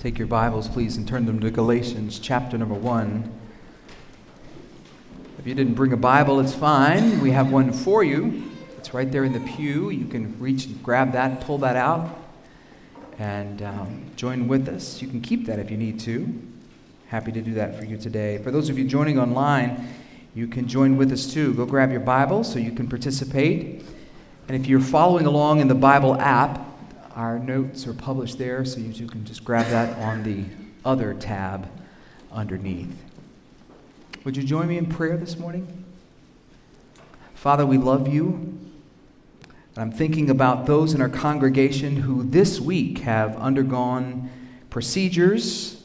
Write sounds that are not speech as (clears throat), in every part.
Take your Bibles, please, and turn them to Galatians chapter number 1. If you didn't bring a Bible, it's fine. We have one for you. It's right there in the pew. You can reach and grab that, pull that out, and um, join with us. You can keep that if you need to. Happy to do that for you today. For those of you joining online, you can join with us too. Go grab your Bible so you can participate. And if you're following along in the Bible app, our notes are published there, so you two can just grab that on the other tab underneath. Would you join me in prayer this morning? Father, we love you. I'm thinking about those in our congregation who this week have undergone procedures.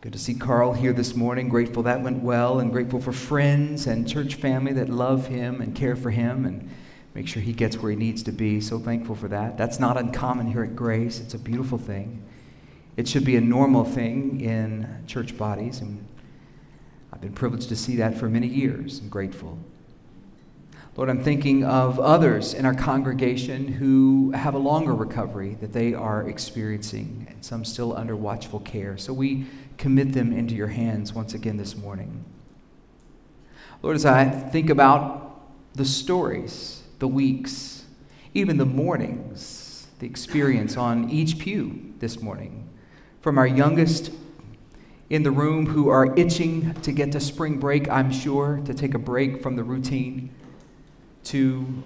Good to see Carl here this morning. Grateful that went well, and grateful for friends and church family that love him and care for him and make sure he gets where he needs to be. So thankful for that. That's not uncommon here at Grace, it's a beautiful thing. It should be a normal thing in church bodies, and I've been privileged to see that for many years and grateful. Lord, I'm thinking of others in our congregation who have a longer recovery that they are experiencing, and some still under watchful care. So we commit them into your hands once again this morning. Lord, as I think about the stories the weeks, even the mornings, the experience on each pew this morning. From our youngest in the room who are itching to get to spring break, I'm sure, to take a break from the routine, to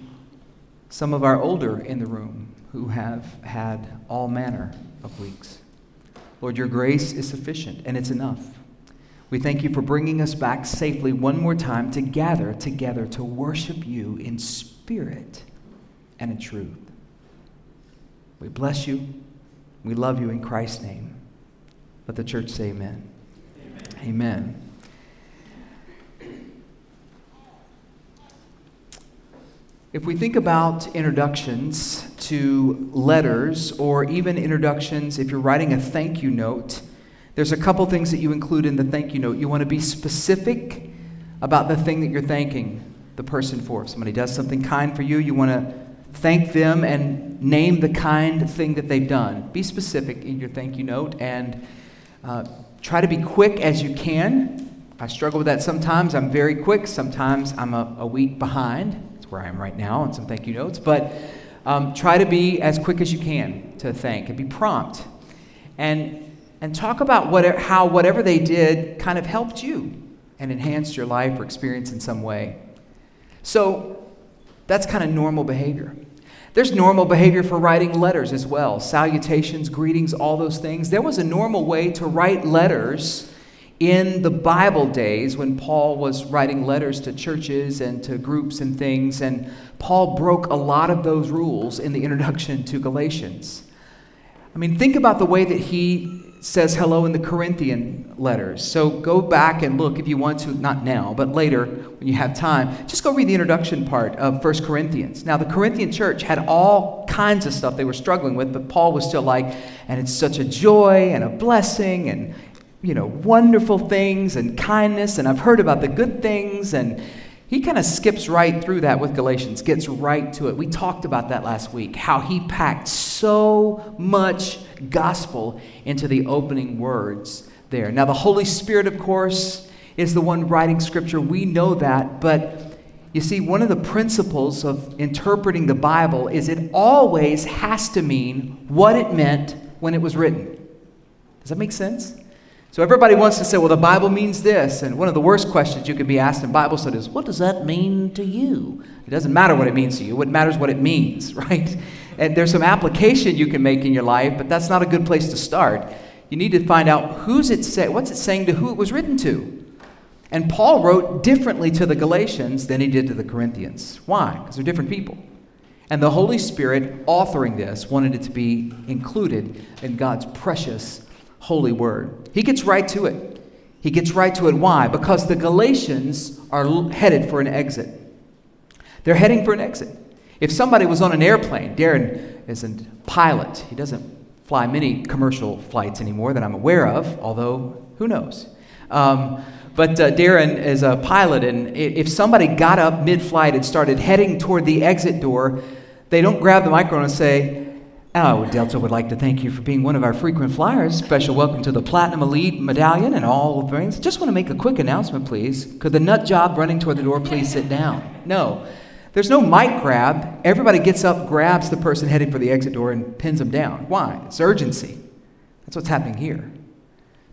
some of our older in the room who have had all manner of weeks. Lord, your grace is sufficient and it's enough. We thank you for bringing us back safely one more time to gather together to worship you in spirit spirit and in truth. We bless you. We love you in Christ's name. Let the church say amen. Amen. amen. If we think about introductions to letters, or even introductions, if you're writing a thank you note, there's a couple things that you include in the thank you note. You want to be specific about the thing that you're thanking the person for. If somebody does something kind for you, you want to thank them and name the kind thing that they've done. Be specific in your thank you note and uh, try to be quick as you can. I struggle with that sometimes. I'm very quick. Sometimes I'm a, a week behind. That's where I am right now on some thank you notes. But um, try to be as quick as you can to thank and be prompt. And, and talk about whatever, how whatever they did kind of helped you and enhanced your life or experience in some way. So that's kind of normal behavior. There's normal behavior for writing letters as well salutations, greetings, all those things. There was a normal way to write letters in the Bible days when Paul was writing letters to churches and to groups and things, and Paul broke a lot of those rules in the (laughs) introduction to Galatians. I mean, think about the way that he says hello in the Corinthian letters. So go back and look if you want to, not now, but later when you have time. Just go read the introduction part of 1 Corinthians. Now, the Corinthian church had all kinds of stuff they were struggling with, but Paul was still like, and it's such a joy and a blessing and, you know, wonderful things and kindness, and I've heard about the good things and he kind of skips right through that with Galatians, gets right to it. We talked about that last week, how he packed so much gospel into the opening words there. Now, the Holy Spirit, of course, is the one writing scripture. We know that, but you see, one of the principles of interpreting the Bible is it always has to mean what it meant when it was written. Does that make sense? So everybody wants to say, well, the Bible means this. And one of the worst questions you can be asked in Bible study is, what does that mean to you? It doesn't matter what it means to you. What matters what it means, (laughs) right? And there's some application you can make in your life, but that's not a good place to start. You need to find out who's it say, what's it saying to who it was written to. And Paul wrote differently to the Galatians than he did to the Corinthians. Why? Because they're different people. And the Holy Spirit, authoring this, wanted it to be included in God's precious holy word. He gets right to it. He gets right to it. Why? Because the Galatians are headed for an exit. They're heading for an exit. If somebody was on an airplane, Darren is a pilot. He doesn't fly many commercial flights anymore that I'm aware of, although who knows. Um, but uh, Darren is a pilot, and if somebody got up mid flight and started heading toward the exit door, they don't grab the microphone and say, Oh, Delta would like to thank you for being one of our frequent flyers. Special welcome to the Platinum Elite Medallion and all things. Just want to make a quick announcement, please. Could the nut job running toward the door please sit down? No. There's no mic grab. Everybody gets up, grabs the person heading for the exit door, and pins them down. Why? It's urgency. That's what's happening here.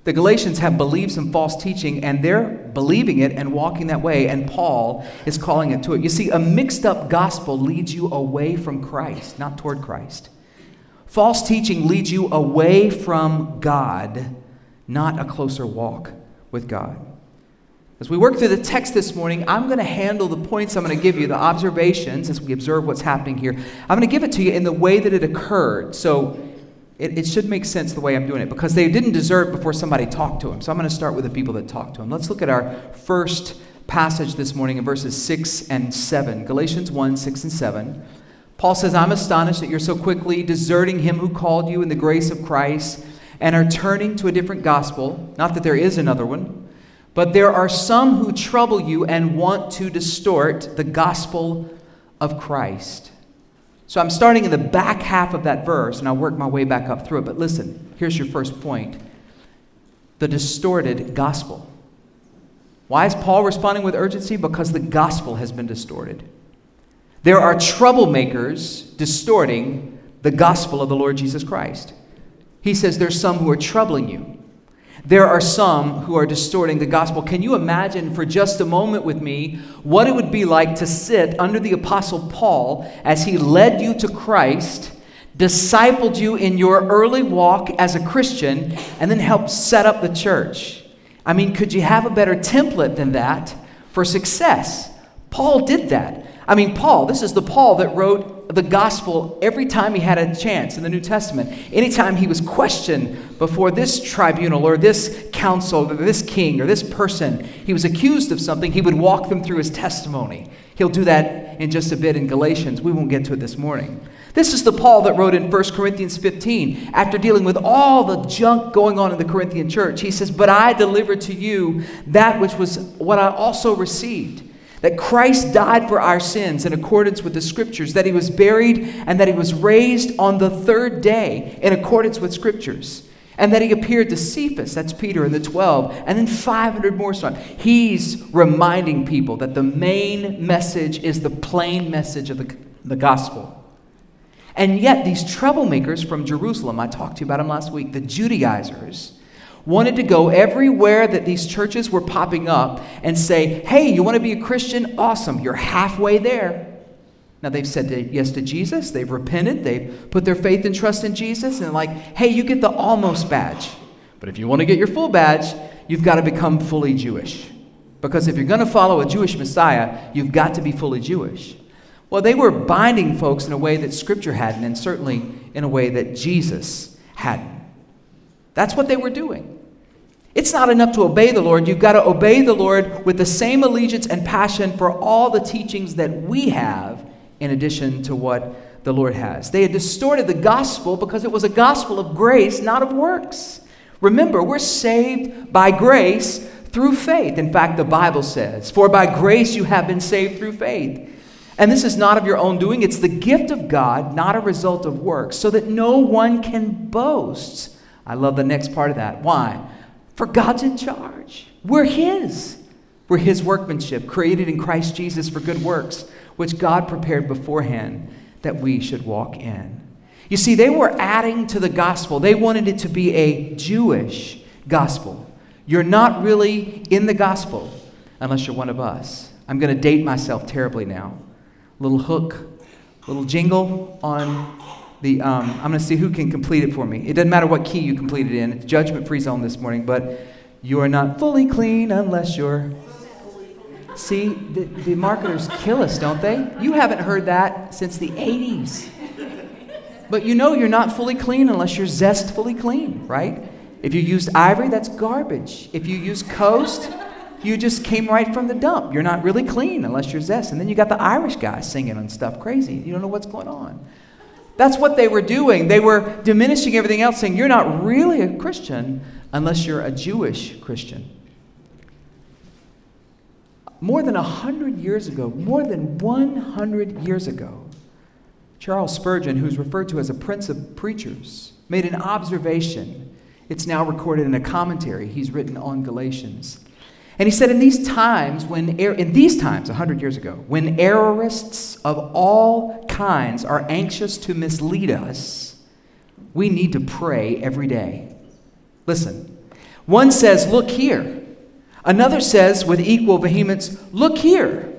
The Galatians have believed some false teaching, and they're believing it and walking that way, and Paul is calling it to it. You see, a mixed up gospel leads you away from Christ, not toward Christ. False teaching leads you away from God, not a closer walk with God. As we work through the text this morning, I'm going to handle the points I'm going to give you, the observations, as we observe what's happening here. I'm going to give it to you in the way that it occurred. So it, it should make sense the way I'm doing it because they didn't deserve before somebody talked to them. So I'm going to start with the people that talked to them. Let's look at our first passage this morning in verses 6 and 7. Galatians 1 6 and 7. Paul says, I'm astonished that you're so quickly deserting him who called you in the grace of Christ and are turning to a different gospel. Not that there is another one, but there are some who trouble you and want to distort the gospel of Christ. So I'm starting in the back half of that verse and I'll work my way back up through it. But listen, here's your first point the distorted gospel. Why is Paul responding with urgency? Because the gospel has been distorted. There are troublemakers distorting the gospel of the Lord Jesus Christ. He says there's some who are troubling you. There are some who are distorting the gospel. Can you imagine for just a moment with me what it would be like to sit under the Apostle Paul as he led you to Christ, discipled you in your early walk as a Christian, and then helped set up the church? I mean, could you have a better template than that for success? Paul did that. I mean, Paul, this is the Paul that wrote the gospel every time he had a chance in the New Testament. Anytime he was questioned before this tribunal or this council or this king or this person, he was accused of something, he would walk them through his testimony. He'll do that in just a bit in Galatians. We won't get to it this morning. This is the Paul that wrote in 1 Corinthians 15, after dealing with all the junk going on in the Corinthian church. He says, But I delivered to you that which was what I also received that Christ died for our sins in accordance with the scriptures, that he was buried, and that he was raised on the third day in accordance with scriptures, and that he appeared to Cephas, that's Peter, and the 12, and then 500 more so He's reminding people that the main message is the plain message of the, the gospel. And yet, these troublemakers from Jerusalem, I talked to you about them last week, the Judaizers, wanted to go everywhere that these churches were popping up and say, hey, you want to be a Christian? Awesome, you're halfway there. Now, they've said yes to Jesus, they've repented, they've put their faith and trust in Jesus, and like, hey, you get the almost badge. But if you want to get your full badge, you've got to become fully Jewish. Because if you're going to follow a Jewish Messiah, you've got to be fully Jewish. Well, they were binding folks in a way that Scripture hadn't, and certainly in a way that Jesus hadn't. That's what they were doing. It's not enough to obey the Lord. You've got to obey the Lord with the same allegiance and passion for all the teachings that we have, in addition to what the Lord has. They had distorted the gospel because it was a gospel of grace, not of works. Remember, we're saved by grace through faith. In fact, the Bible says, For by grace you have been saved through faith. And this is not of your own doing, it's the gift of God, not a result of works, so that no one can boast. I love the next part of that. Why? For God's in charge. We're His. We're His workmanship, created in Christ Jesus for good works, which God prepared beforehand that we should walk in. You see, they were adding to the gospel, they wanted it to be a Jewish gospel. You're not really in the gospel unless you're one of us. I'm going to date myself terribly now. Little hook, little jingle on the, um, I'm going to see who can complete it for me. It doesn't matter what key you complete it in. It's judgment free zone this morning, but you are not fully clean unless you're. See, the, the marketers kill us, don't they? You haven't heard that since the 80s. But you know you're not fully clean unless you're zestfully clean, right? If you used ivory, that's garbage. If you use coast, you just came right from the dump. You're not really clean unless you're zest. And then you got the Irish guy singing and stuff crazy. You don't know what's going on. That's what they were doing. They were diminishing everything else, saying, You're not really a Christian unless you're a Jewish Christian. More than 100 years ago, more than 100 years ago, Charles Spurgeon, who's referred to as a prince of preachers, made an observation. It's now recorded in a commentary he's written on Galatians. And he said, in these times, when er- in these times, 100 years ago, when errorists of all kinds are anxious to mislead us, we need to pray every day. Listen, one says, Look here. Another says with equal vehemence, Look here.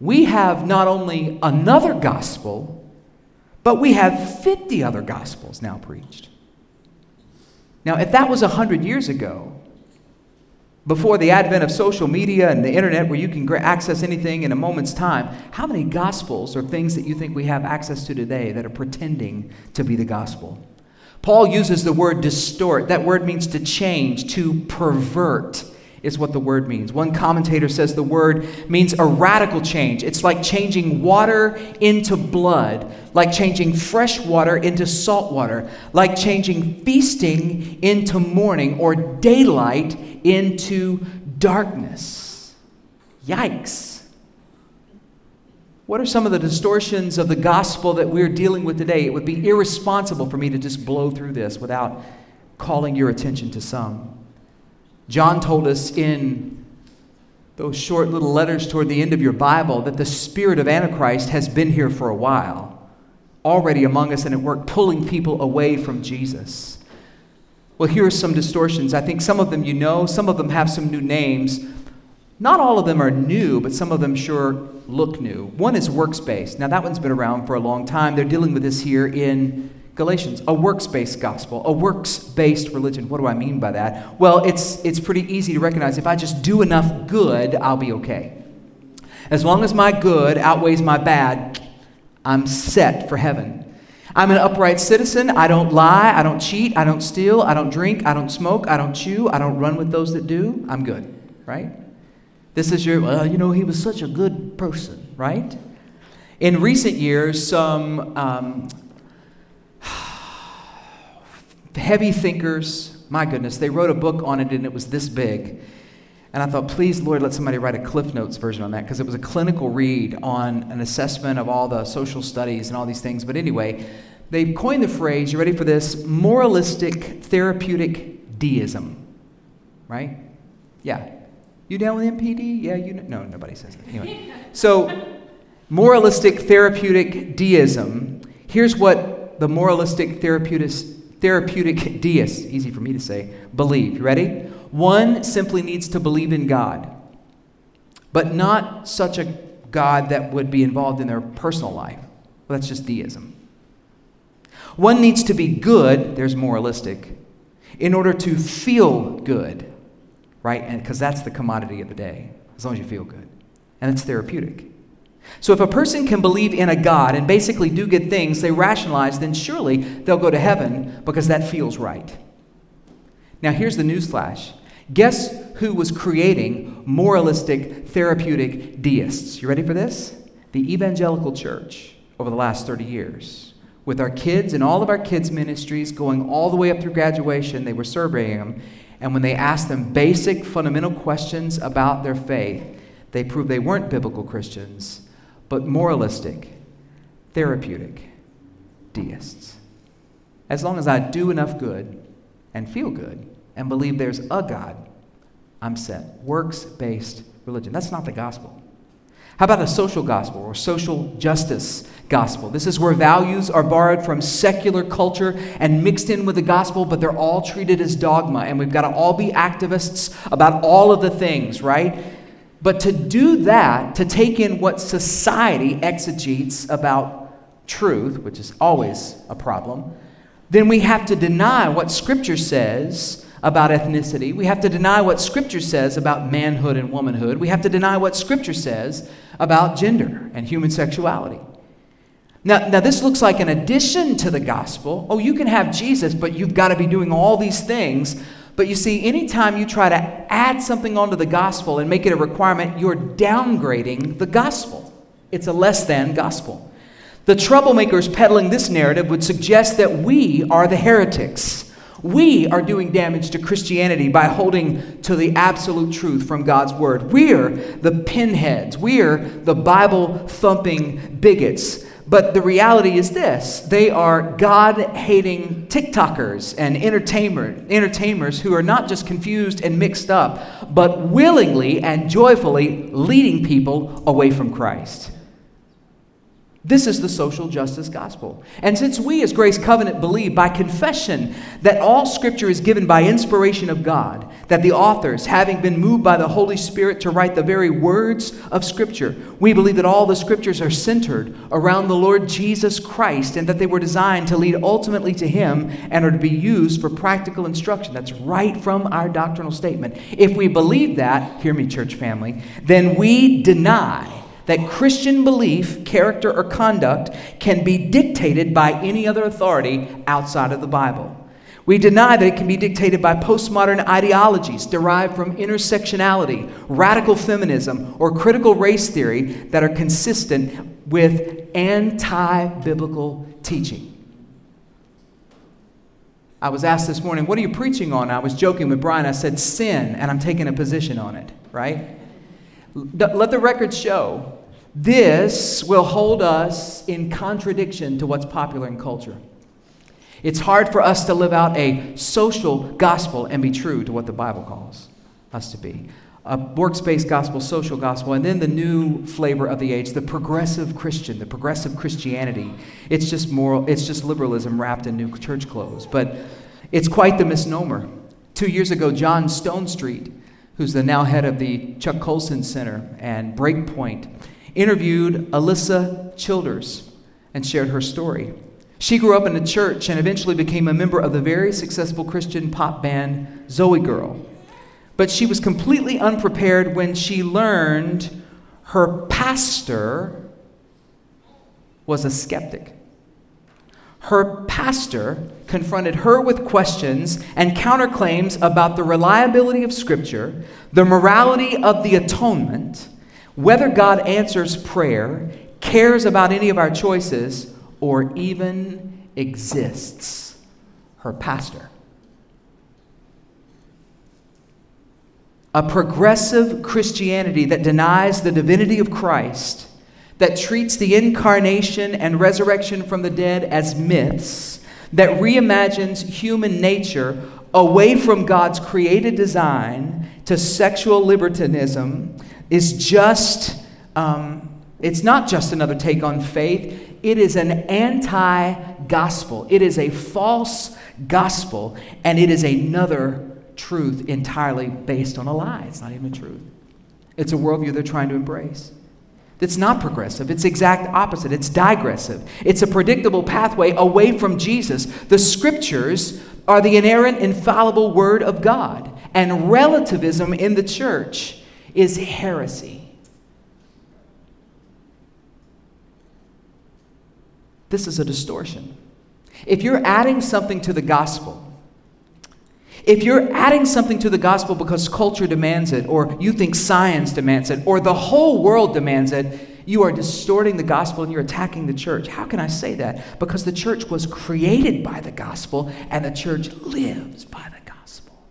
We have not only another gospel, but we have 50 other gospels now preached. Now, if that was 100 years ago, before the advent of social media and the internet where you can access anything in a moment's time, how many gospels or things that you think we have access to today that are pretending to be the gospel? Paul uses the word distort. That word means to change, to pervert, is what the word means. One commentator says the word means a radical change. It's like changing water into blood, like changing fresh water into salt water, like changing feasting into mourning or daylight into darkness. Yikes. What are some of the distortions of the gospel that we're dealing with today? It would be irresponsible for me to just blow through this without calling your attention to some. John told us in those short little letters toward the end of your Bible that the spirit of Antichrist has been here for a while, already among us and at work, pulling people away from Jesus. Well, here are some distortions. I think some of them you know, some of them have some new names. Not all of them are new, but some of them sure look new. One is works based. Now, that one's been around for a long time. They're dealing with this here in Galatians, a works based gospel, a works based religion. What do I mean by that? Well, it's, it's pretty easy to recognize if I just do enough good, I'll be okay. As long as my good outweighs my bad, I'm set for heaven. I'm an upright citizen. I don't lie. I don't cheat. I don't steal. I don't drink. I don't smoke. I don't chew. I don't run with those that do. I'm good, right? This is your, well, you know, he was such a good person, right? In recent years, some um, heavy thinkers, my goodness, they wrote a book on it and it was this big. And I thought, please, Lord, let somebody write a Cliff Notes version on that because it was a clinical read on an assessment of all the social studies and all these things. But anyway, they coined the phrase, you ready for this? Moralistic therapeutic deism. Right? Yeah. You down with MPD? Yeah, you know. No, nobody says that. Anyway. So, moralistic therapeutic deism. Here's what the moralistic therapeutic, therapeutic deists, easy for me to say, believe. You ready? One simply needs to believe in God, but not such a God that would be involved in their personal life. Well, that's just deism. One needs to be good, there's moralistic, in order to feel good, right? And because that's the commodity of the day, as long as you feel good. And it's therapeutic. So if a person can believe in a God and basically do good things, they rationalize, then surely they'll go to heaven because that feels right. Now here's the newsflash Guess who was creating moralistic, therapeutic deists? You ready for this? The evangelical church over the last 30 years. With our kids and all of our kids' ministries going all the way up through graduation, they were surveying them. And when they asked them basic, fundamental questions about their faith, they proved they weren't biblical Christians, but moralistic, therapeutic deists. As long as I do enough good and feel good, and believe there's a God, I'm set. Works based religion. That's not the gospel. How about a social gospel or social justice gospel? This is where values are borrowed from secular culture and mixed in with the gospel, but they're all treated as dogma, and we've got to all be activists about all of the things, right? But to do that, to take in what society exegetes about truth, which is always a problem, then we have to deny what Scripture says about ethnicity. We have to deny what Scripture says about manhood and womanhood. We have to deny what Scripture says about gender and human sexuality. Now, now, this looks like an addition to the gospel. Oh, you can have Jesus, but you've got to be doing all these things. But you see, anytime you try to add something onto the gospel and make it a requirement, you're downgrading the gospel. It's a less than gospel. The troublemakers peddling this narrative would suggest that we are the heretics. We are doing damage to Christianity by holding to the absolute truth from God's Word. We're the pinheads. We're the Bible thumping bigots. But the reality is this they are God hating TikTokers and entertainer, entertainers who are not just confused and mixed up, but willingly and joyfully leading people away from Christ. This is the social justice gospel. And since we as Grace Covenant believe by confession that all scripture is given by inspiration of God, that the authors, having been moved by the Holy Spirit to write the very words of scripture, we believe that all the scriptures are centered around the Lord Jesus Christ and that they were designed to lead ultimately to Him and are to be used for practical instruction. That's right from our doctrinal statement. If we believe that, hear me, church family, then we deny that Christian belief, character, or conduct can be dictated by any other authority outside of the Bible. We deny that it can be dictated by postmodern ideologies derived from intersectionality, radical feminism, or critical race theory that are consistent with anti biblical teaching. I was asked this morning, What are you preaching on? I was joking with Brian. I said, Sin, and I'm taking a position on it, right? Let the record show this will hold us in contradiction to what's popular in culture. It's hard for us to live out a social gospel and be true to what the Bible calls us to be. A works-based gospel, social gospel, and then the new flavor of the age, the progressive Christian, the progressive Christianity. It's just moral, it's just liberalism wrapped in new church clothes. But it's quite the misnomer. Two years ago, John Stonestreet who's the now head of the Chuck Colson Center and Breakpoint, interviewed Alisa Childers and shared her story. She grew up in a church and eventually became a member of the very successful Christian pop band Zoe Girl. But she was completely unprepared when she learned her pastor was a skeptic her pastor confronted her with questions and counterclaims about the reliability of Scripture, the morality of the atonement, whether God answers prayer, cares about any of our choices, or even exists. Her pastor. A progressive Christianity that denies the divinity of Christ that treats the incarnation and resurrection from the dead as myths, that reimagines human nature away from God's created design to sexual libertinism, is just, um, it's not just another take on faith, it is an anti gospel. It is a false gospel, and it is another truth entirely based on a lie. It's not even a truth. It's a worldview they're trying to embrace. It's not progressive. It's exact opposite. It's digressive. It's a predictable pathway away from Jesus. The scriptures are the inerrant, infallible word of God. And relativism in the church is heresy. This is a distortion. If you're adding something to the gospel, if you're adding something to the gospel because culture demands it, or you think science demands it, or the whole world demands it, you are distorting the gospel and you're attacking the church. How can I say that? Because the church was created by the gospel and the church lives by the gospel.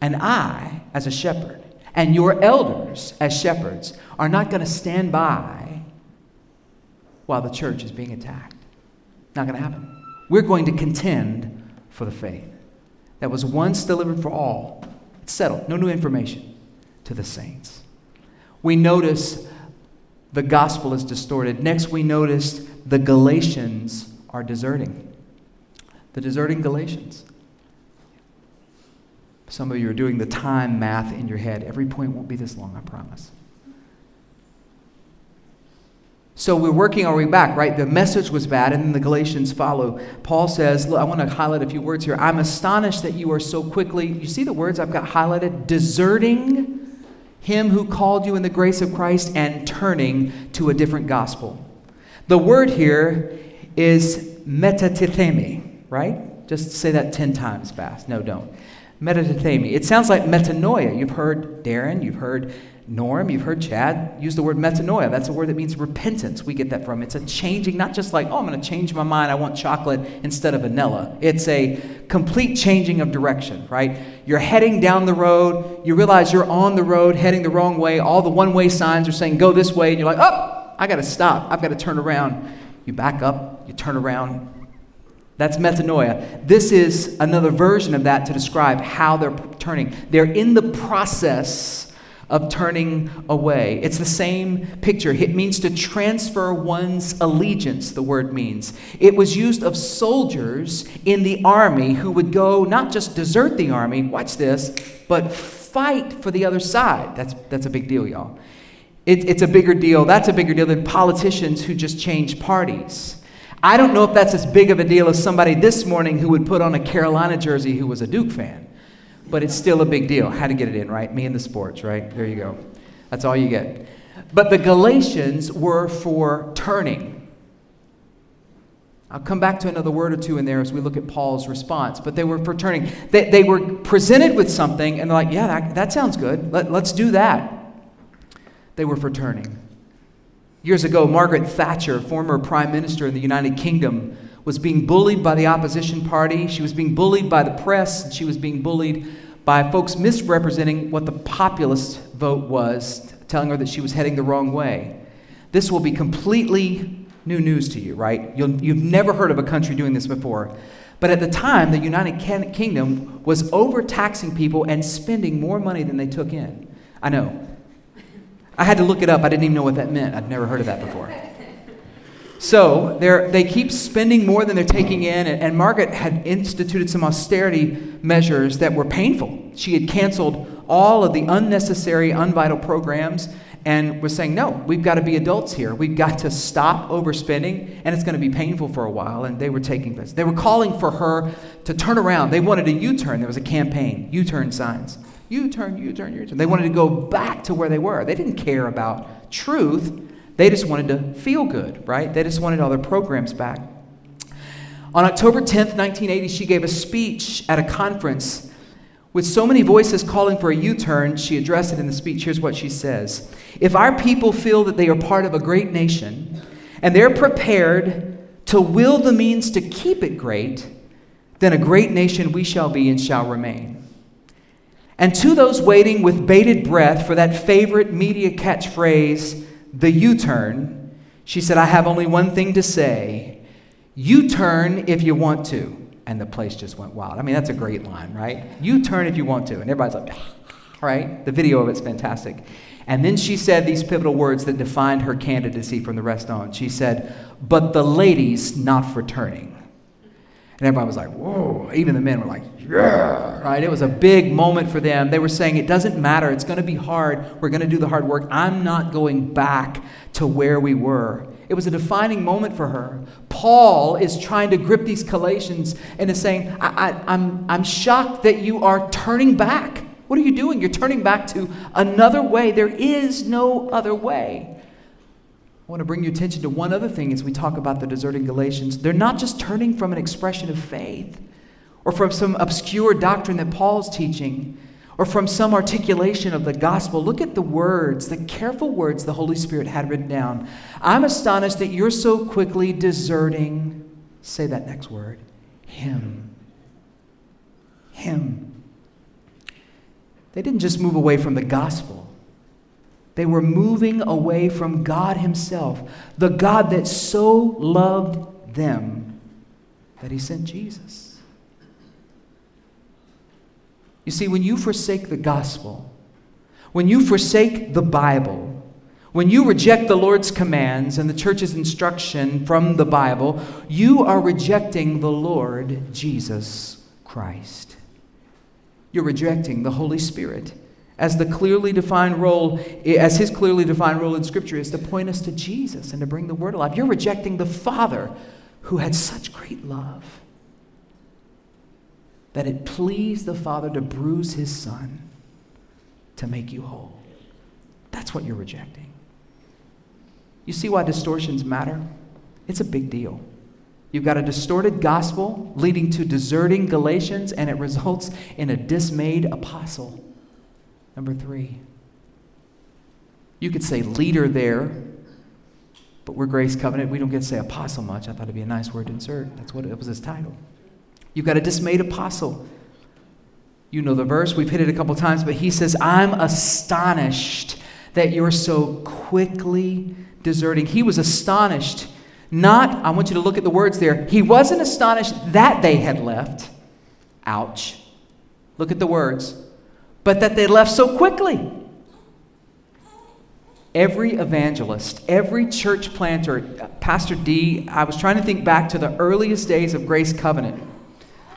And I, as a shepherd, and your elders as shepherds, are not going to stand by while the church is being attacked. Not going to happen. We're going to contend for the faith that was once delivered for all. It's settled. No new information to the saints. We notice the gospel is distorted. Next, we notice the Galatians are deserting. The deserting Galatians. Some of you are doing the time math in your head. Every point won't be this long, I promise. So we're working our way back, right? The message was bad, and then the Galatians follow. Paul says, look, I want to highlight a few words here. I'm astonished that you are so quickly, you see the words I've got highlighted? Deserting him who called you in the grace of Christ and turning to a different gospel. The word here is metatithemi, right? Just say that 10 times fast. No, don't. Metatithemi. It sounds like metanoia. You've heard Darren, you've heard Norm, you've heard Chad use the word metanoia. That's a word that means repentance. We get that from. It's a changing, not just like, oh, I'm going to change my mind. I want chocolate instead of vanilla. It's a complete changing of direction, right? You're heading down the road. You realize you're on the road, heading the wrong way. All the one way signs are saying, go this way. And you're like, oh, I got to stop. I've got to turn around. You back up, you turn around. That's metanoia. This is another version of that to describe how they're turning. They're in the process of turning away. It's the same picture. It means to transfer one's allegiance, the word means. It was used of soldiers in the army who would go not just desert the army, watch this, but fight for the other side. That's, that's a big deal, y'all. It, it's a bigger deal. That's a bigger deal than politicians who just change parties. I don't know if that's as big of a deal as somebody this morning who would put on a Carolina jersey who was a Duke fan but it's still a big deal. Had to get it in, right? Me and the sports, right? There you go. That's all you get. But the Galatians were for turning. I'll come back to another word or two in there as we look at Paul's response, but they were for turning. They, they were presented with something and they're like, yeah, that, that sounds good. Let, let's do that. They were for turning. Years ago, Margaret Thatcher, former prime minister in the United Kingdom, was being bullied by the opposition party. She was being bullied by the press. And she was being bullied by folks misrepresenting what the populist vote was, telling her that she was heading the wrong way. This will be completely new news to you, right? you have never heard of a country doing this before. But at the time, the United Kingdom was overtaxing people and spending more money than they took in. I know. I had to look it up. I didn't even know what that meant. I'd never heard of that before. So they keep spending more than they're taking in, and, and Margaret had instituted some austerity measures that were painful. She had canceled all of the unnecessary, unvital programs and was saying, No, we've got to be adults here. We've got to stop overspending, and it's going to be painful for a while. And they were taking this. They were calling for her to turn around. They wanted a U turn. There was a campaign, U turn signs. U turn, U turn, U turn. They wanted to go back to where they were. They didn't care about truth, they just wanted to feel good, right? They just wanted all their programs back. On October 10th, 1980, she gave a speech at a conference. With so many voices calling for a U turn, she addressed it in the speech. Here's what she says If our people feel that they are part of a great nation and they're prepared to will the means to keep it great, then a great nation we shall be and shall remain. And to those waiting with bated breath for that favorite media catchphrase, the U turn, she said, I have only one thing to say. You turn if you want to. And the place just went wild. I mean, that's a great line, right? You turn if you want to. And everybody's like, right? The video of it's fantastic. And then she said these pivotal words that defined her candidacy from the rest on. She said, But the ladies not for turning. And everybody was like, whoa. Even the men were like, yeah. Right? It was a big moment for them. They were saying, it doesn't matter. It's going to be hard. We're going to do the hard work. I'm not going back to where we were. It was a defining moment for her. Paul is trying to grip these Galatians and is saying, I, I'm, I'm shocked that you are turning back. What are you doing? You're turning back to another way. There is no other way. I want to bring your attention to one other thing as we talk about the deserting Galatians. They're not just turning from an expression of faith or from some obscure doctrine that Paul's teaching or from some articulation of the gospel. Look at the words, the careful words the Holy Spirit had written down. I'm astonished that you're so quickly deserting, say that next word, Him. Him. They didn't just move away from the gospel. They were moving away from God Himself, the God that so loved them that He sent Jesus. You see, when you forsake the gospel, when you forsake the Bible, when you reject the Lord's commands and the church's instruction from the Bible, you are rejecting the Lord Jesus Christ. You're rejecting the Holy Spirit as the clearly defined role, as his clearly defined role in Scripture is to point us to Jesus and to bring the Word alive. You're rejecting the Father who had such great love that it pleased the Father to bruise his Son to make you whole. That's what you're rejecting. You see why distortions matter? It's a big deal. You've got a distorted gospel leading to deserting Galatians, and it results in a dismayed apostle. Number three, you could say leader there, but we're Grace Covenant. We don't get to say apostle much. I thought it'd be a nice word to insert. That's what it was his title. You've got a dismayed apostle. You know the verse, we've hit it a couple times, but he says, I'm astonished that you're so quickly deserting. He was astonished. Not, I want you to look at the words there. He wasn't astonished that they had left. Ouch. Look at the words. But that they left so quickly. Every evangelist, every church planter, uh, Pastor D, I was trying to think back to the earliest days of Grace Covenant.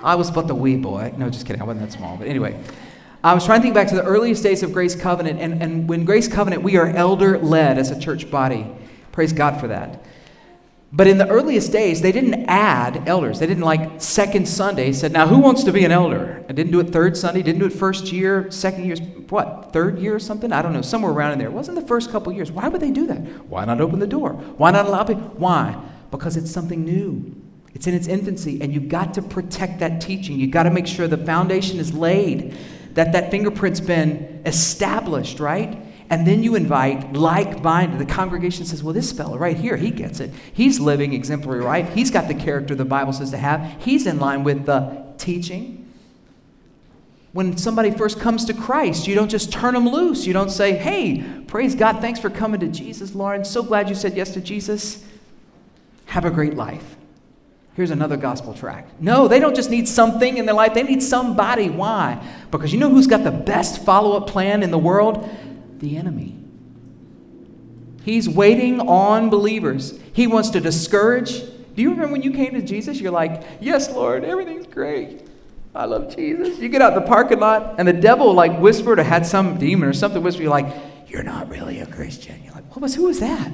I was but the wee boy. No, just kidding. I wasn't that small. But anyway, I was trying to think back to the earliest days of Grace Covenant. And, and when Grace Covenant, we are elder led as a church body. Praise God for that. But in the earliest days, they didn't add elders. They didn't like second Sunday said, now who wants to be an elder? I didn't do it third Sunday, didn't do it first year, second year, what, third year or something? I don't know, somewhere around in there. It wasn't the first couple years. Why would they do that? Why not open the door? Why not allow people? Why? Because it's something new. It's in its infancy, and you've got to protect that teaching. You've got to make sure the foundation is laid, that that fingerprint's been established, right? And then you invite like minded. The congregation says, Well, this fellow right here, he gets it. He's living exemplary life. He's got the character the Bible says to have. He's in line with the teaching. When somebody first comes to Christ, you don't just turn them loose. You don't say, Hey, praise God, thanks for coming to Jesus, Lauren. So glad you said yes to Jesus. Have a great life. Here's another gospel tract. No, they don't just need something in their life, they need somebody. Why? Because you know who's got the best follow up plan in the world? the enemy. He's waiting on believers. He wants to discourage. Do you remember when you came to Jesus? You're like, Yes, Lord, everything's great. I love Jesus. You get out the parking lot, and the devil like whispered or had some demon or something whisper. You're like, You're not really a Christian. You're like, What was who was that?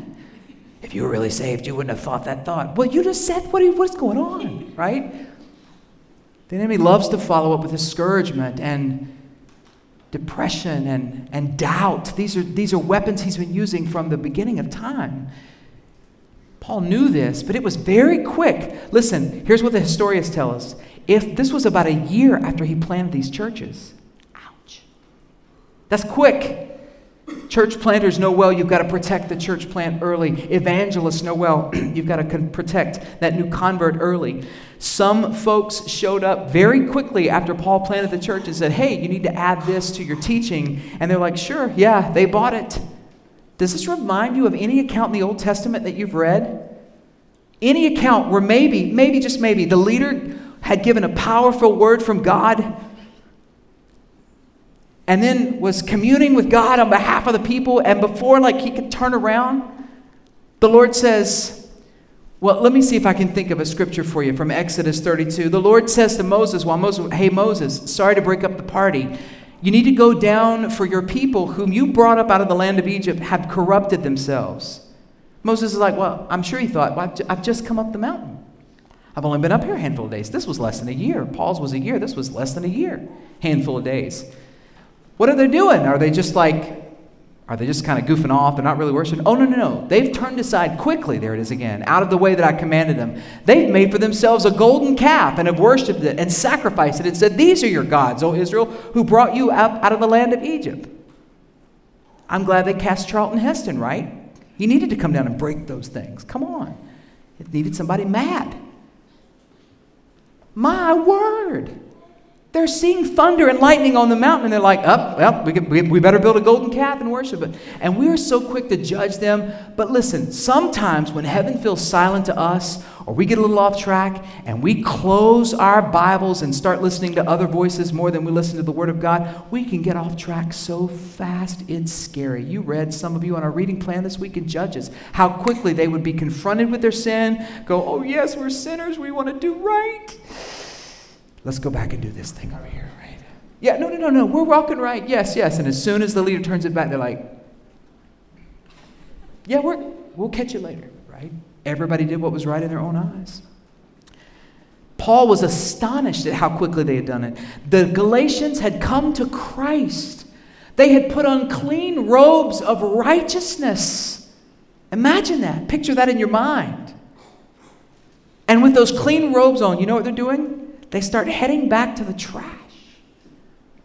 If you were really saved, you wouldn't have thought that thought. Well, you just said what, what's going on, right? The enemy loves to follow up with discouragement and depression and, and doubt. These are, these are weapons he's been using from the beginning of time. Paul knew this, but it was very quick. Listen, here's what the historians tell us. If this was about a year after he planted these churches, ouch. That's quick. Church planters know well you've got to protect the church plant early. Evangelists know well (clears throat) you've got to protect that new convert early. Some folks showed up very quickly after Paul planted the church and said, Hey, you need to add this to your teaching. And they're like, Sure, yeah, they bought it. Does this remind you of any account in the Old Testament that you've read? Any account where maybe, maybe just maybe, the leader had given a powerful word from God and then was communing with God on behalf of the people, and before like he could turn around, the Lord says, well, let me see if I can think of a scripture for you from Exodus 32. The Lord says to Moses, while Moses, hey, Moses, sorry to break up the party. You need to go down for your people whom you brought up out of the land of Egypt have corrupted themselves. Moses is like, well, I'm sure he thought, well, I've just come up the mountain. I've only been up here a handful of days. This was less than a year. Paul's was a year. This was less than a year. Handful of days. What are they doing? Are they just like are they just kind of goofing off? They're not really worshiping? Oh, no, no, no. They've turned aside quickly, there it is again, out of the way that I commanded them. They've made for themselves a golden calf and have worshiped it and sacrificed it and said, These are your gods, O Israel, who brought you up out of the land of Egypt. I'm glad they cast Charlton Heston, right? He needed to come down and break those things. Come on. It needed somebody mad. My word. They're seeing thunder and lightning on the mountain, and they're like, oh, well, we, we, we better build a golden calf and worship it. And we are so quick to judge them. But listen, sometimes when heaven feels silent to us, or we get a little off track, and we close our Bibles and start listening to other voices more than we listen to the Word of God, we can get off track so fast, it's scary. You read, some of you on our reading plan this week in Judges, how quickly they would be confronted with their sin, go, oh, yes, we're sinners, we want to do right let's go back and do this thing over here, right? Yeah, no, no, no, no, we're walking right. Yes, yes. And as soon as the leader turns it back, they're like, yeah, we're, we'll catch you later, right? Everybody did what was right in their own eyes. Paul was astonished at how quickly they had done it. The Galatians had come to Christ. They had put on clean robes of righteousness. Imagine that. Picture that in your mind. And with those clean robes on, you know what they're doing? They start heading back to the trash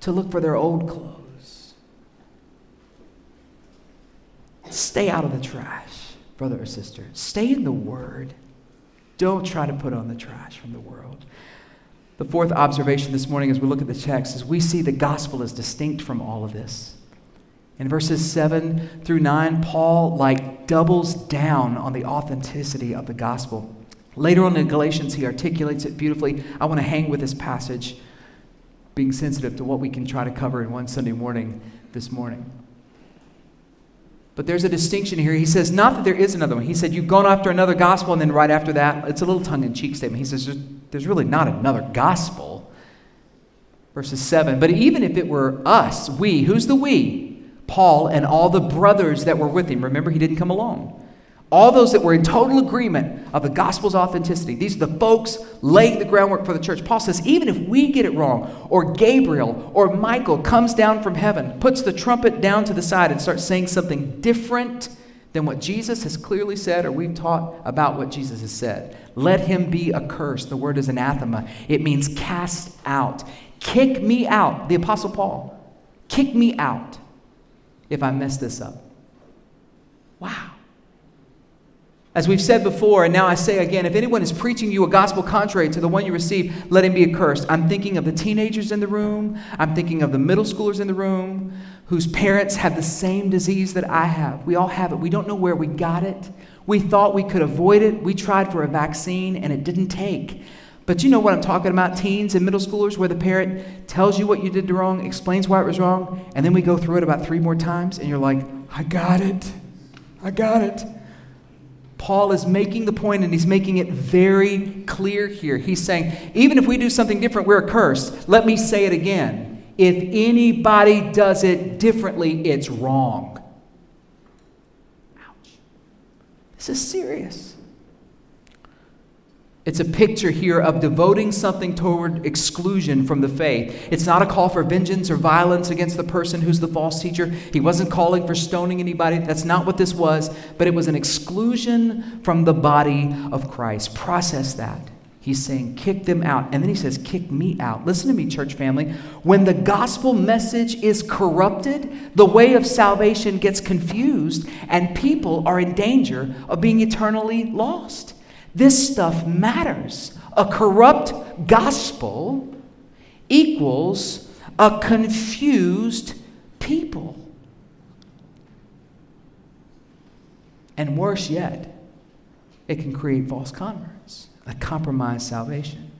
to look for their old clothes. Stay out of the trash, brother or sister. Stay in the Word. Don't try to put on the trash from the world. The fourth observation this morning as we look at the text is we see the gospel is distinct from all of this. In verses 7 through 9, Paul like doubles down on the authenticity of the gospel. Later on in Galatians, he articulates it beautifully. I want to hang with this passage, being sensitive to what we can try to cover in one Sunday morning this morning. But there's a distinction here. He says, not that there is another one. He said, You've gone after another gospel, and then right after that, it's a little tongue in cheek statement. He says, there's, really not another gospel. Verses 7. But even if it were us, we, who's the we? Paul and all the brothers that were with him. Remember, he didn't come alone. All those that were in total agreement of the gospel's authenticity. These are the folks laying the groundwork for the church. Paul says, even if we get it wrong, or Gabriel or Michael comes down from heaven, puts the trumpet down to the side, and starts saying something different than what Jesus has clearly said, or we've taught about what Jesus has said, let him be accursed. The word is anathema, it means cast out. Kick me out. The Apostle Paul, kick me out if I mess this up. Wow. As we've said before, and now I say again, if anyone is preaching you a gospel contrary to the one you receive, let him be accursed. I'm thinking of the teenagers in the room. I'm thinking of the middle schoolers in the room whose parents have the same disease that I have. We all have it. We don't know where we got it. We thought we could avoid it. We tried for a vaccine and it didn't take. But you know what I'm talking about teens and middle schoolers where the parent tells you what you did wrong, explains why it was wrong, and then we go through it about three more times and you're like, I got it. I got it. Paul is making the point and he's making it very clear here. He's saying, even if we do something different, we're cursed. Let me say it again. If anybody does it differently, it's wrong. Ouch. This is serious. It's a picture here of devoting something toward exclusion from the faith. It's not a call for vengeance or violence against the person who's the false teacher. He wasn't calling for stoning anybody. That's not what this was, but it was an exclusion from the body of Christ. Process that. He's saying, kick them out. And then he says, kick me out. Listen to me, church family. When the gospel message is corrupted, the way of salvation gets confused, and people are in danger of being eternally lost. This stuff matters. A corrupt gospel equals a confused people. And worse yet, it can create false converts, a compromised salvation.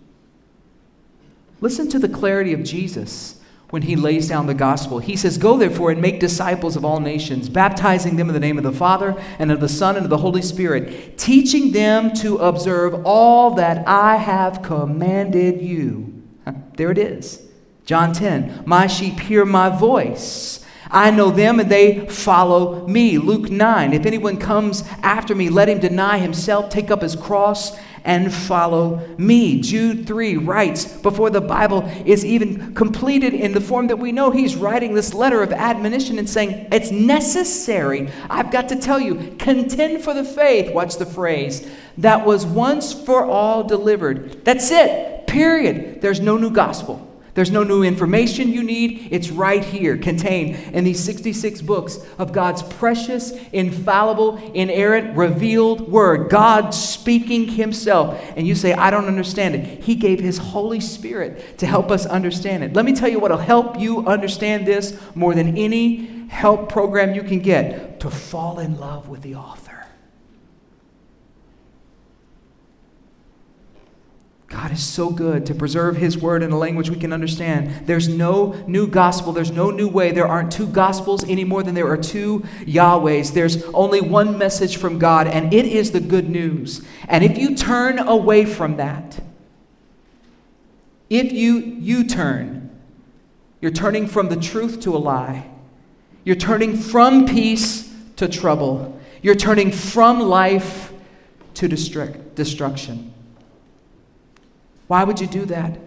Listen to the clarity of Jesus when he lays down the gospel. He says, Go therefore and make disciples of all nations, baptizing them in the name of the Father and of the Son and of the Holy Spirit, teaching them to observe all that I have commanded you. (laughs) There it is. John 10. My sheep hear my voice. I know them and they follow me. Luke 9. If anyone comes after me, let him deny himself, take up his cross, and follow me. Jude 3 writes, before the Bible is even completed in the form that we know, he's writing this letter of admonition and saying, It's necessary. I've got to tell you, contend for the faith. Watch the phrase that was once for all delivered. That's it, period. There's no new gospel. There's no new information you need. It's right here, contained in these 66 books of God's precious, infallible, inerrant, revealed word. God speaking Himself. And you say, I don't understand it. He gave His Holy Spirit to help us understand it. Let me tell you what will help you understand this more than any help program you can get to fall in love with the author. God is so good to preserve His word in a language we can understand. There's no new gospel. There's no new way. There aren't two gospels any more than there are two Yahwehs. There's only one message from God, and it is the good news. And if you turn away from that, if you you turn, you're turning from the truth to a lie. You're turning from peace to trouble. You're turning from life to destruction. Why would you do that?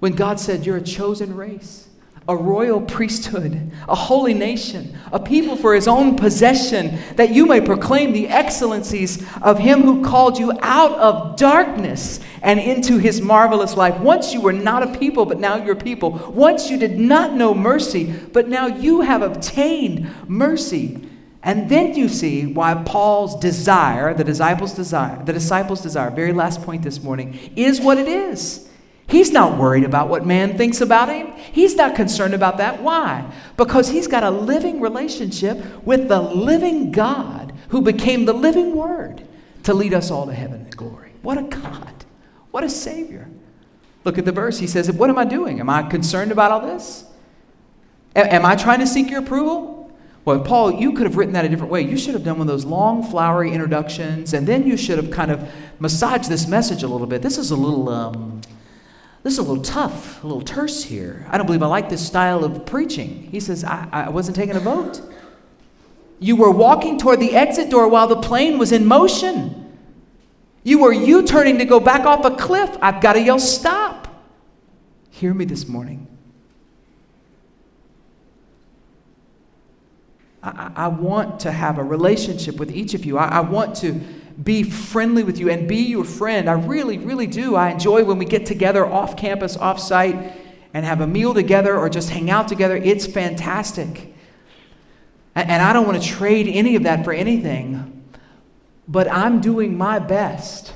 When God said you're a chosen race, a royal priesthood, a holy nation, a people for his own possession, that you may proclaim the excellencies of him who called you out of darkness and into his marvelous light. Once you were not a people, but now you're a people. Once you did not know mercy, but now you have obtained mercy. And then you see why Paul's desire, the disciples' desire, the disciples' desire, very last point this morning, is what it is. He's not worried about what man thinks about him. He's not concerned about that. Why? Because he's got a living relationship with the living God who became the living Word to lead us all to heaven and glory. What a God. What a Savior. Look at the verse. He says, What am I doing? Am I concerned about all this? Am I trying to seek your approval? Well, Paul, you could have written that a different way. You should have done one of those long, flowery introductions, and then you should have kind of massaged this message a little bit. This is a little, um, this is a little tough, a little terse here. I don't believe I like this style of preaching. He says, I, I wasn't taking a vote. You were walking toward the exit door while the plane was in motion. You were U turning to go back off a cliff. I've got to yell, stop. Hear me this morning. I, I want to have a relationship with each of you. I, I want to be friendly with you and be your friend. I really, really do. I enjoy when we get together off campus, off site, and have a meal together or just hang out together. It's fantastic. And I don't want to trade any of that for anything, but I'm doing my best.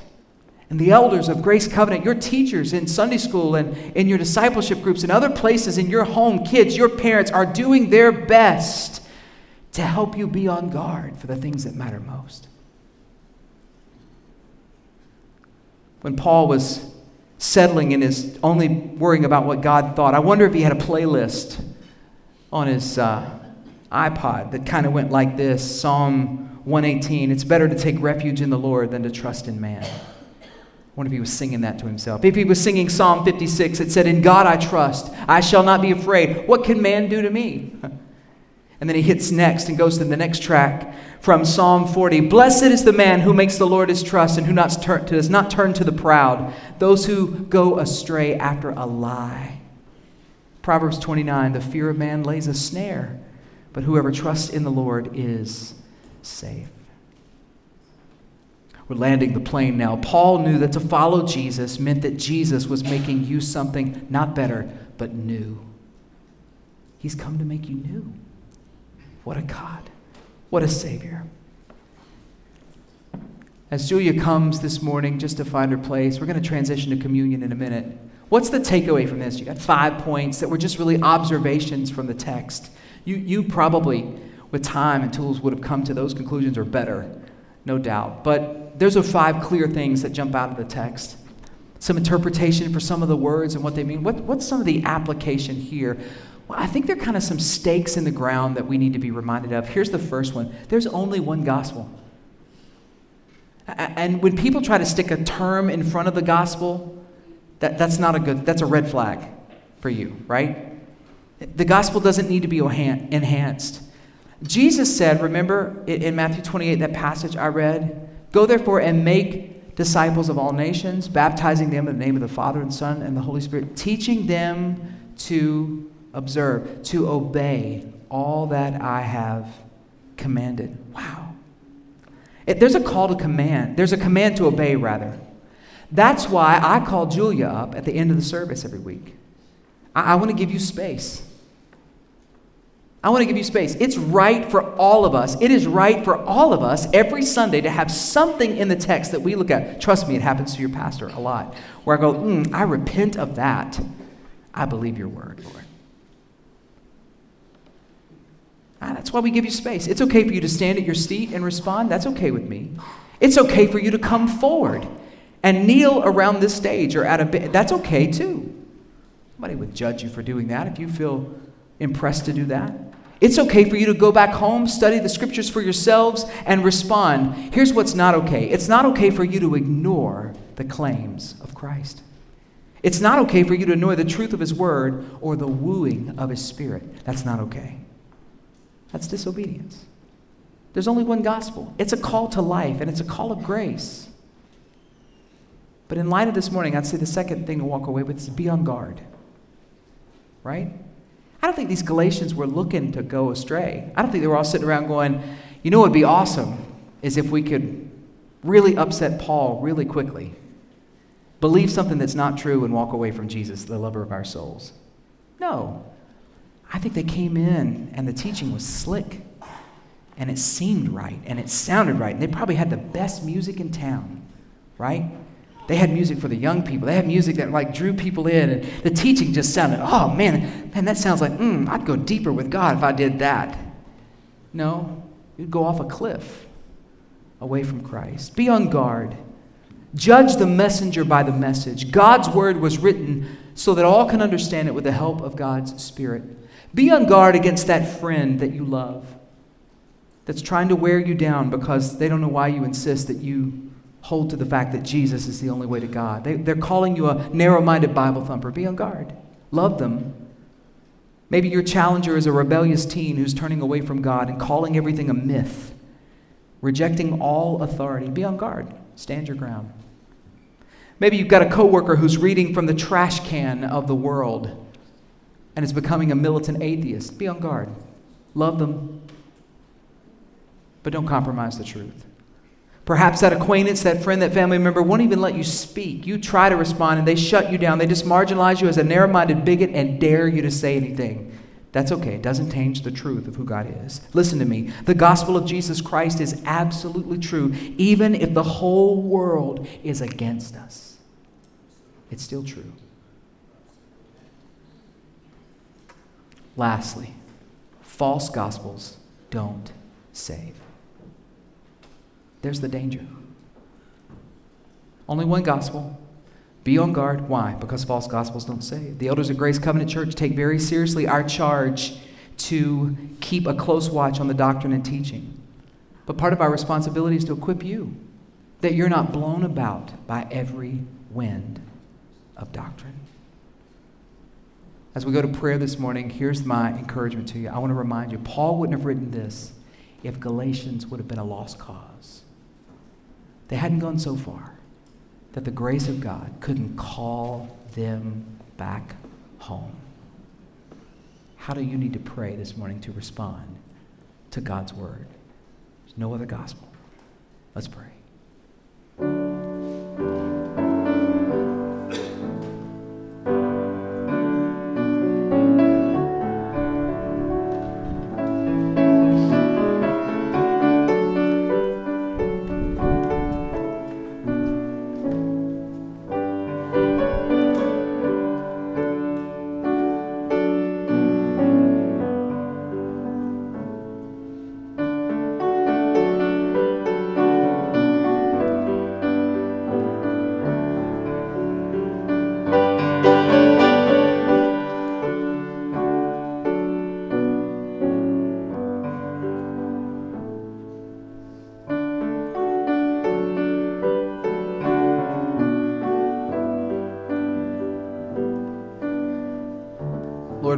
And the elders of Grace Covenant, your teachers in Sunday school and in your discipleship groups and other places in your home, kids, your parents are doing their best to help you be on guard for the things that matter most. When Paul was settling in his only worrying about what God thought, I wonder if he had a playlist on his uh, iPod that kind of went like this Psalm 118 It's better to take refuge in the Lord than to trust in man. I wonder if he was singing that to himself. If he was singing Psalm 56, it said, In God I trust, I shall not be afraid. What can man do to me? (laughs) And then he hits next and goes to the next track from Psalm 40. Blessed is the man who makes the Lord his trust and who not does not turn to the proud, those who go astray after a lie. Proverbs 29 The fear of man lays a snare, but whoever trusts in the Lord is safe. We're landing the plane now. Paul knew that to follow Jesus meant that Jesus was making you something not better, but new. He's come to make you new. What a God. What a Savior. As Julia comes this morning just to find her place, we're going to transition to communion in a minute. What's the takeaway from this? You got five points that were just really observations from the text. You, you probably, with time and tools, would have come to those conclusions or better, no doubt. But there's a five clear things that jump out of the text. Some interpretation for some of the words and what they mean. What, what's some of the application here? Well, I think there are kind of some stakes in the ground that we need to be reminded of. Here's the first one there's only one gospel. And when people try to stick a term in front of the gospel, that, that's not a good, that's a red flag for you, right? The gospel doesn't need to be enhanced. Jesus said, remember in Matthew 28, that passage I read, Go therefore and make disciples of all nations, baptizing them in the name of the Father and Son and the Holy Spirit, teaching them to observe, to obey all that I have commanded. Wow. It, there's a call to command. There's a command to obey, rather. That's why I call Julia up at the end of the service every week. I, I want to give you space. I want to give you space. It's right for all of us. It is right for all of us every Sunday to have something in the text that we look at. Trust me, it happens to your pastor a lot. Where I go, mm, I repent of that. I believe your word, Lord. Ah, that's why we give you space. It's okay for you to stand at your seat and respond. That's okay with me. It's okay for you to come forward and kneel around this stage or at a bit. That's okay too. Nobody would judge you for doing that if you feel impressed to do that. It's okay for you to go back home, study the scriptures for yourselves, and respond. Here's what's not okay it's not okay for you to ignore the claims of Christ. It's not okay for you to ignore the truth of His word or the wooing of His spirit. That's not okay. That's disobedience. There's only one gospel. It's a call to life, and it's a call of grace. But in light of this morning, I'd say the second thing to walk away with is be on guard. Right? I don't think these Galatians were looking to go astray. I don't think they were all sitting around going, you know what would be awesome is if we could really upset Paul really quickly, believe something that's not true, and walk away from Jesus, the lover of our souls. No. I think they came in and the teaching was slick and it seemed right and it sounded right. And they probably had the best music in town, right? They had music for the young people. They had music that like drew people in, and the teaching just sounded, oh man, man, that sounds like, mm, I'd go deeper with God if I did that. No, you'd go off a cliff away from Christ. Be on guard. Judge the messenger by the message. God's word was written so that all can understand it with the help of God's Spirit. Be on guard against that friend that you love that's trying to wear you down because they don't know why you insist that you hold to the fact that Jesus is the only way to God. They, they're calling you a narrow minded Bible thumper. Be on guard. Love them. Maybe your challenger is a rebellious teen who's turning away from God and calling everything a myth, rejecting all authority. Be on guard. Stand your ground. Maybe you've got a coworker who's reading from the trash can of the world and is becoming a militant atheist. Be on guard. Love them, but don't compromise the truth. Perhaps that acquaintance, that friend, that family member won't even let you speak. You try to respond and they shut you down. They just marginalize you as a narrow minded bigot and dare you to say anything. That's okay. It doesn't change the truth of who God is. Listen to me. The gospel of Jesus Christ is absolutely true, even if the whole world is against us. It's still true. Lastly, false gospels don't save. There's the danger. Only one gospel. Be on guard. Why? Because false gospels don't save. The elders of Grace Covenant Church take very seriously our charge to keep a close watch on the doctrine and teaching. But part of our responsibility is to equip you that you're not blown about by every wind of doctrine. As we go to prayer this morning, here's my encouragement to you. I want to remind you Paul wouldn't have written this if Galatians would have been a lost cause. They hadn't gone so far that the grace of God couldn't call them back home. How do you need to pray this morning to respond to God's word? There's no other gospel. Let's pray.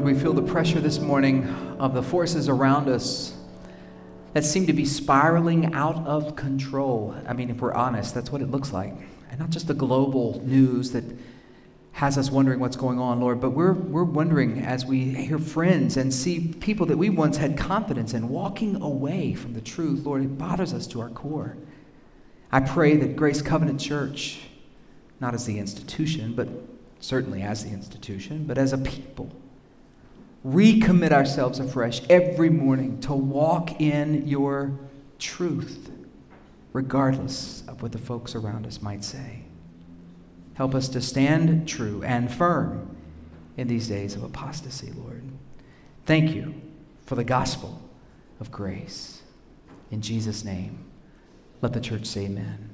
We feel the pressure this morning of the forces around us that seem to be spiraling out of control. I mean, if we're honest, that's what it looks like. And not just the global news that has us wondering what's going on, Lord, but we're, we're wondering as we hear friends and see people that we once had confidence in walking away from the truth. Lord, it bothers us to our core. I pray that Grace Covenant Church, not as the institution, but certainly as the institution, but as a people, recommit ourselves afresh every morning to walk in your truth, regardless of what the folks around us might say. Help us to stand true and firm in these days of apostasy, Lord. Thank you for the gospel of grace. In Jesus' name, let the church say amen.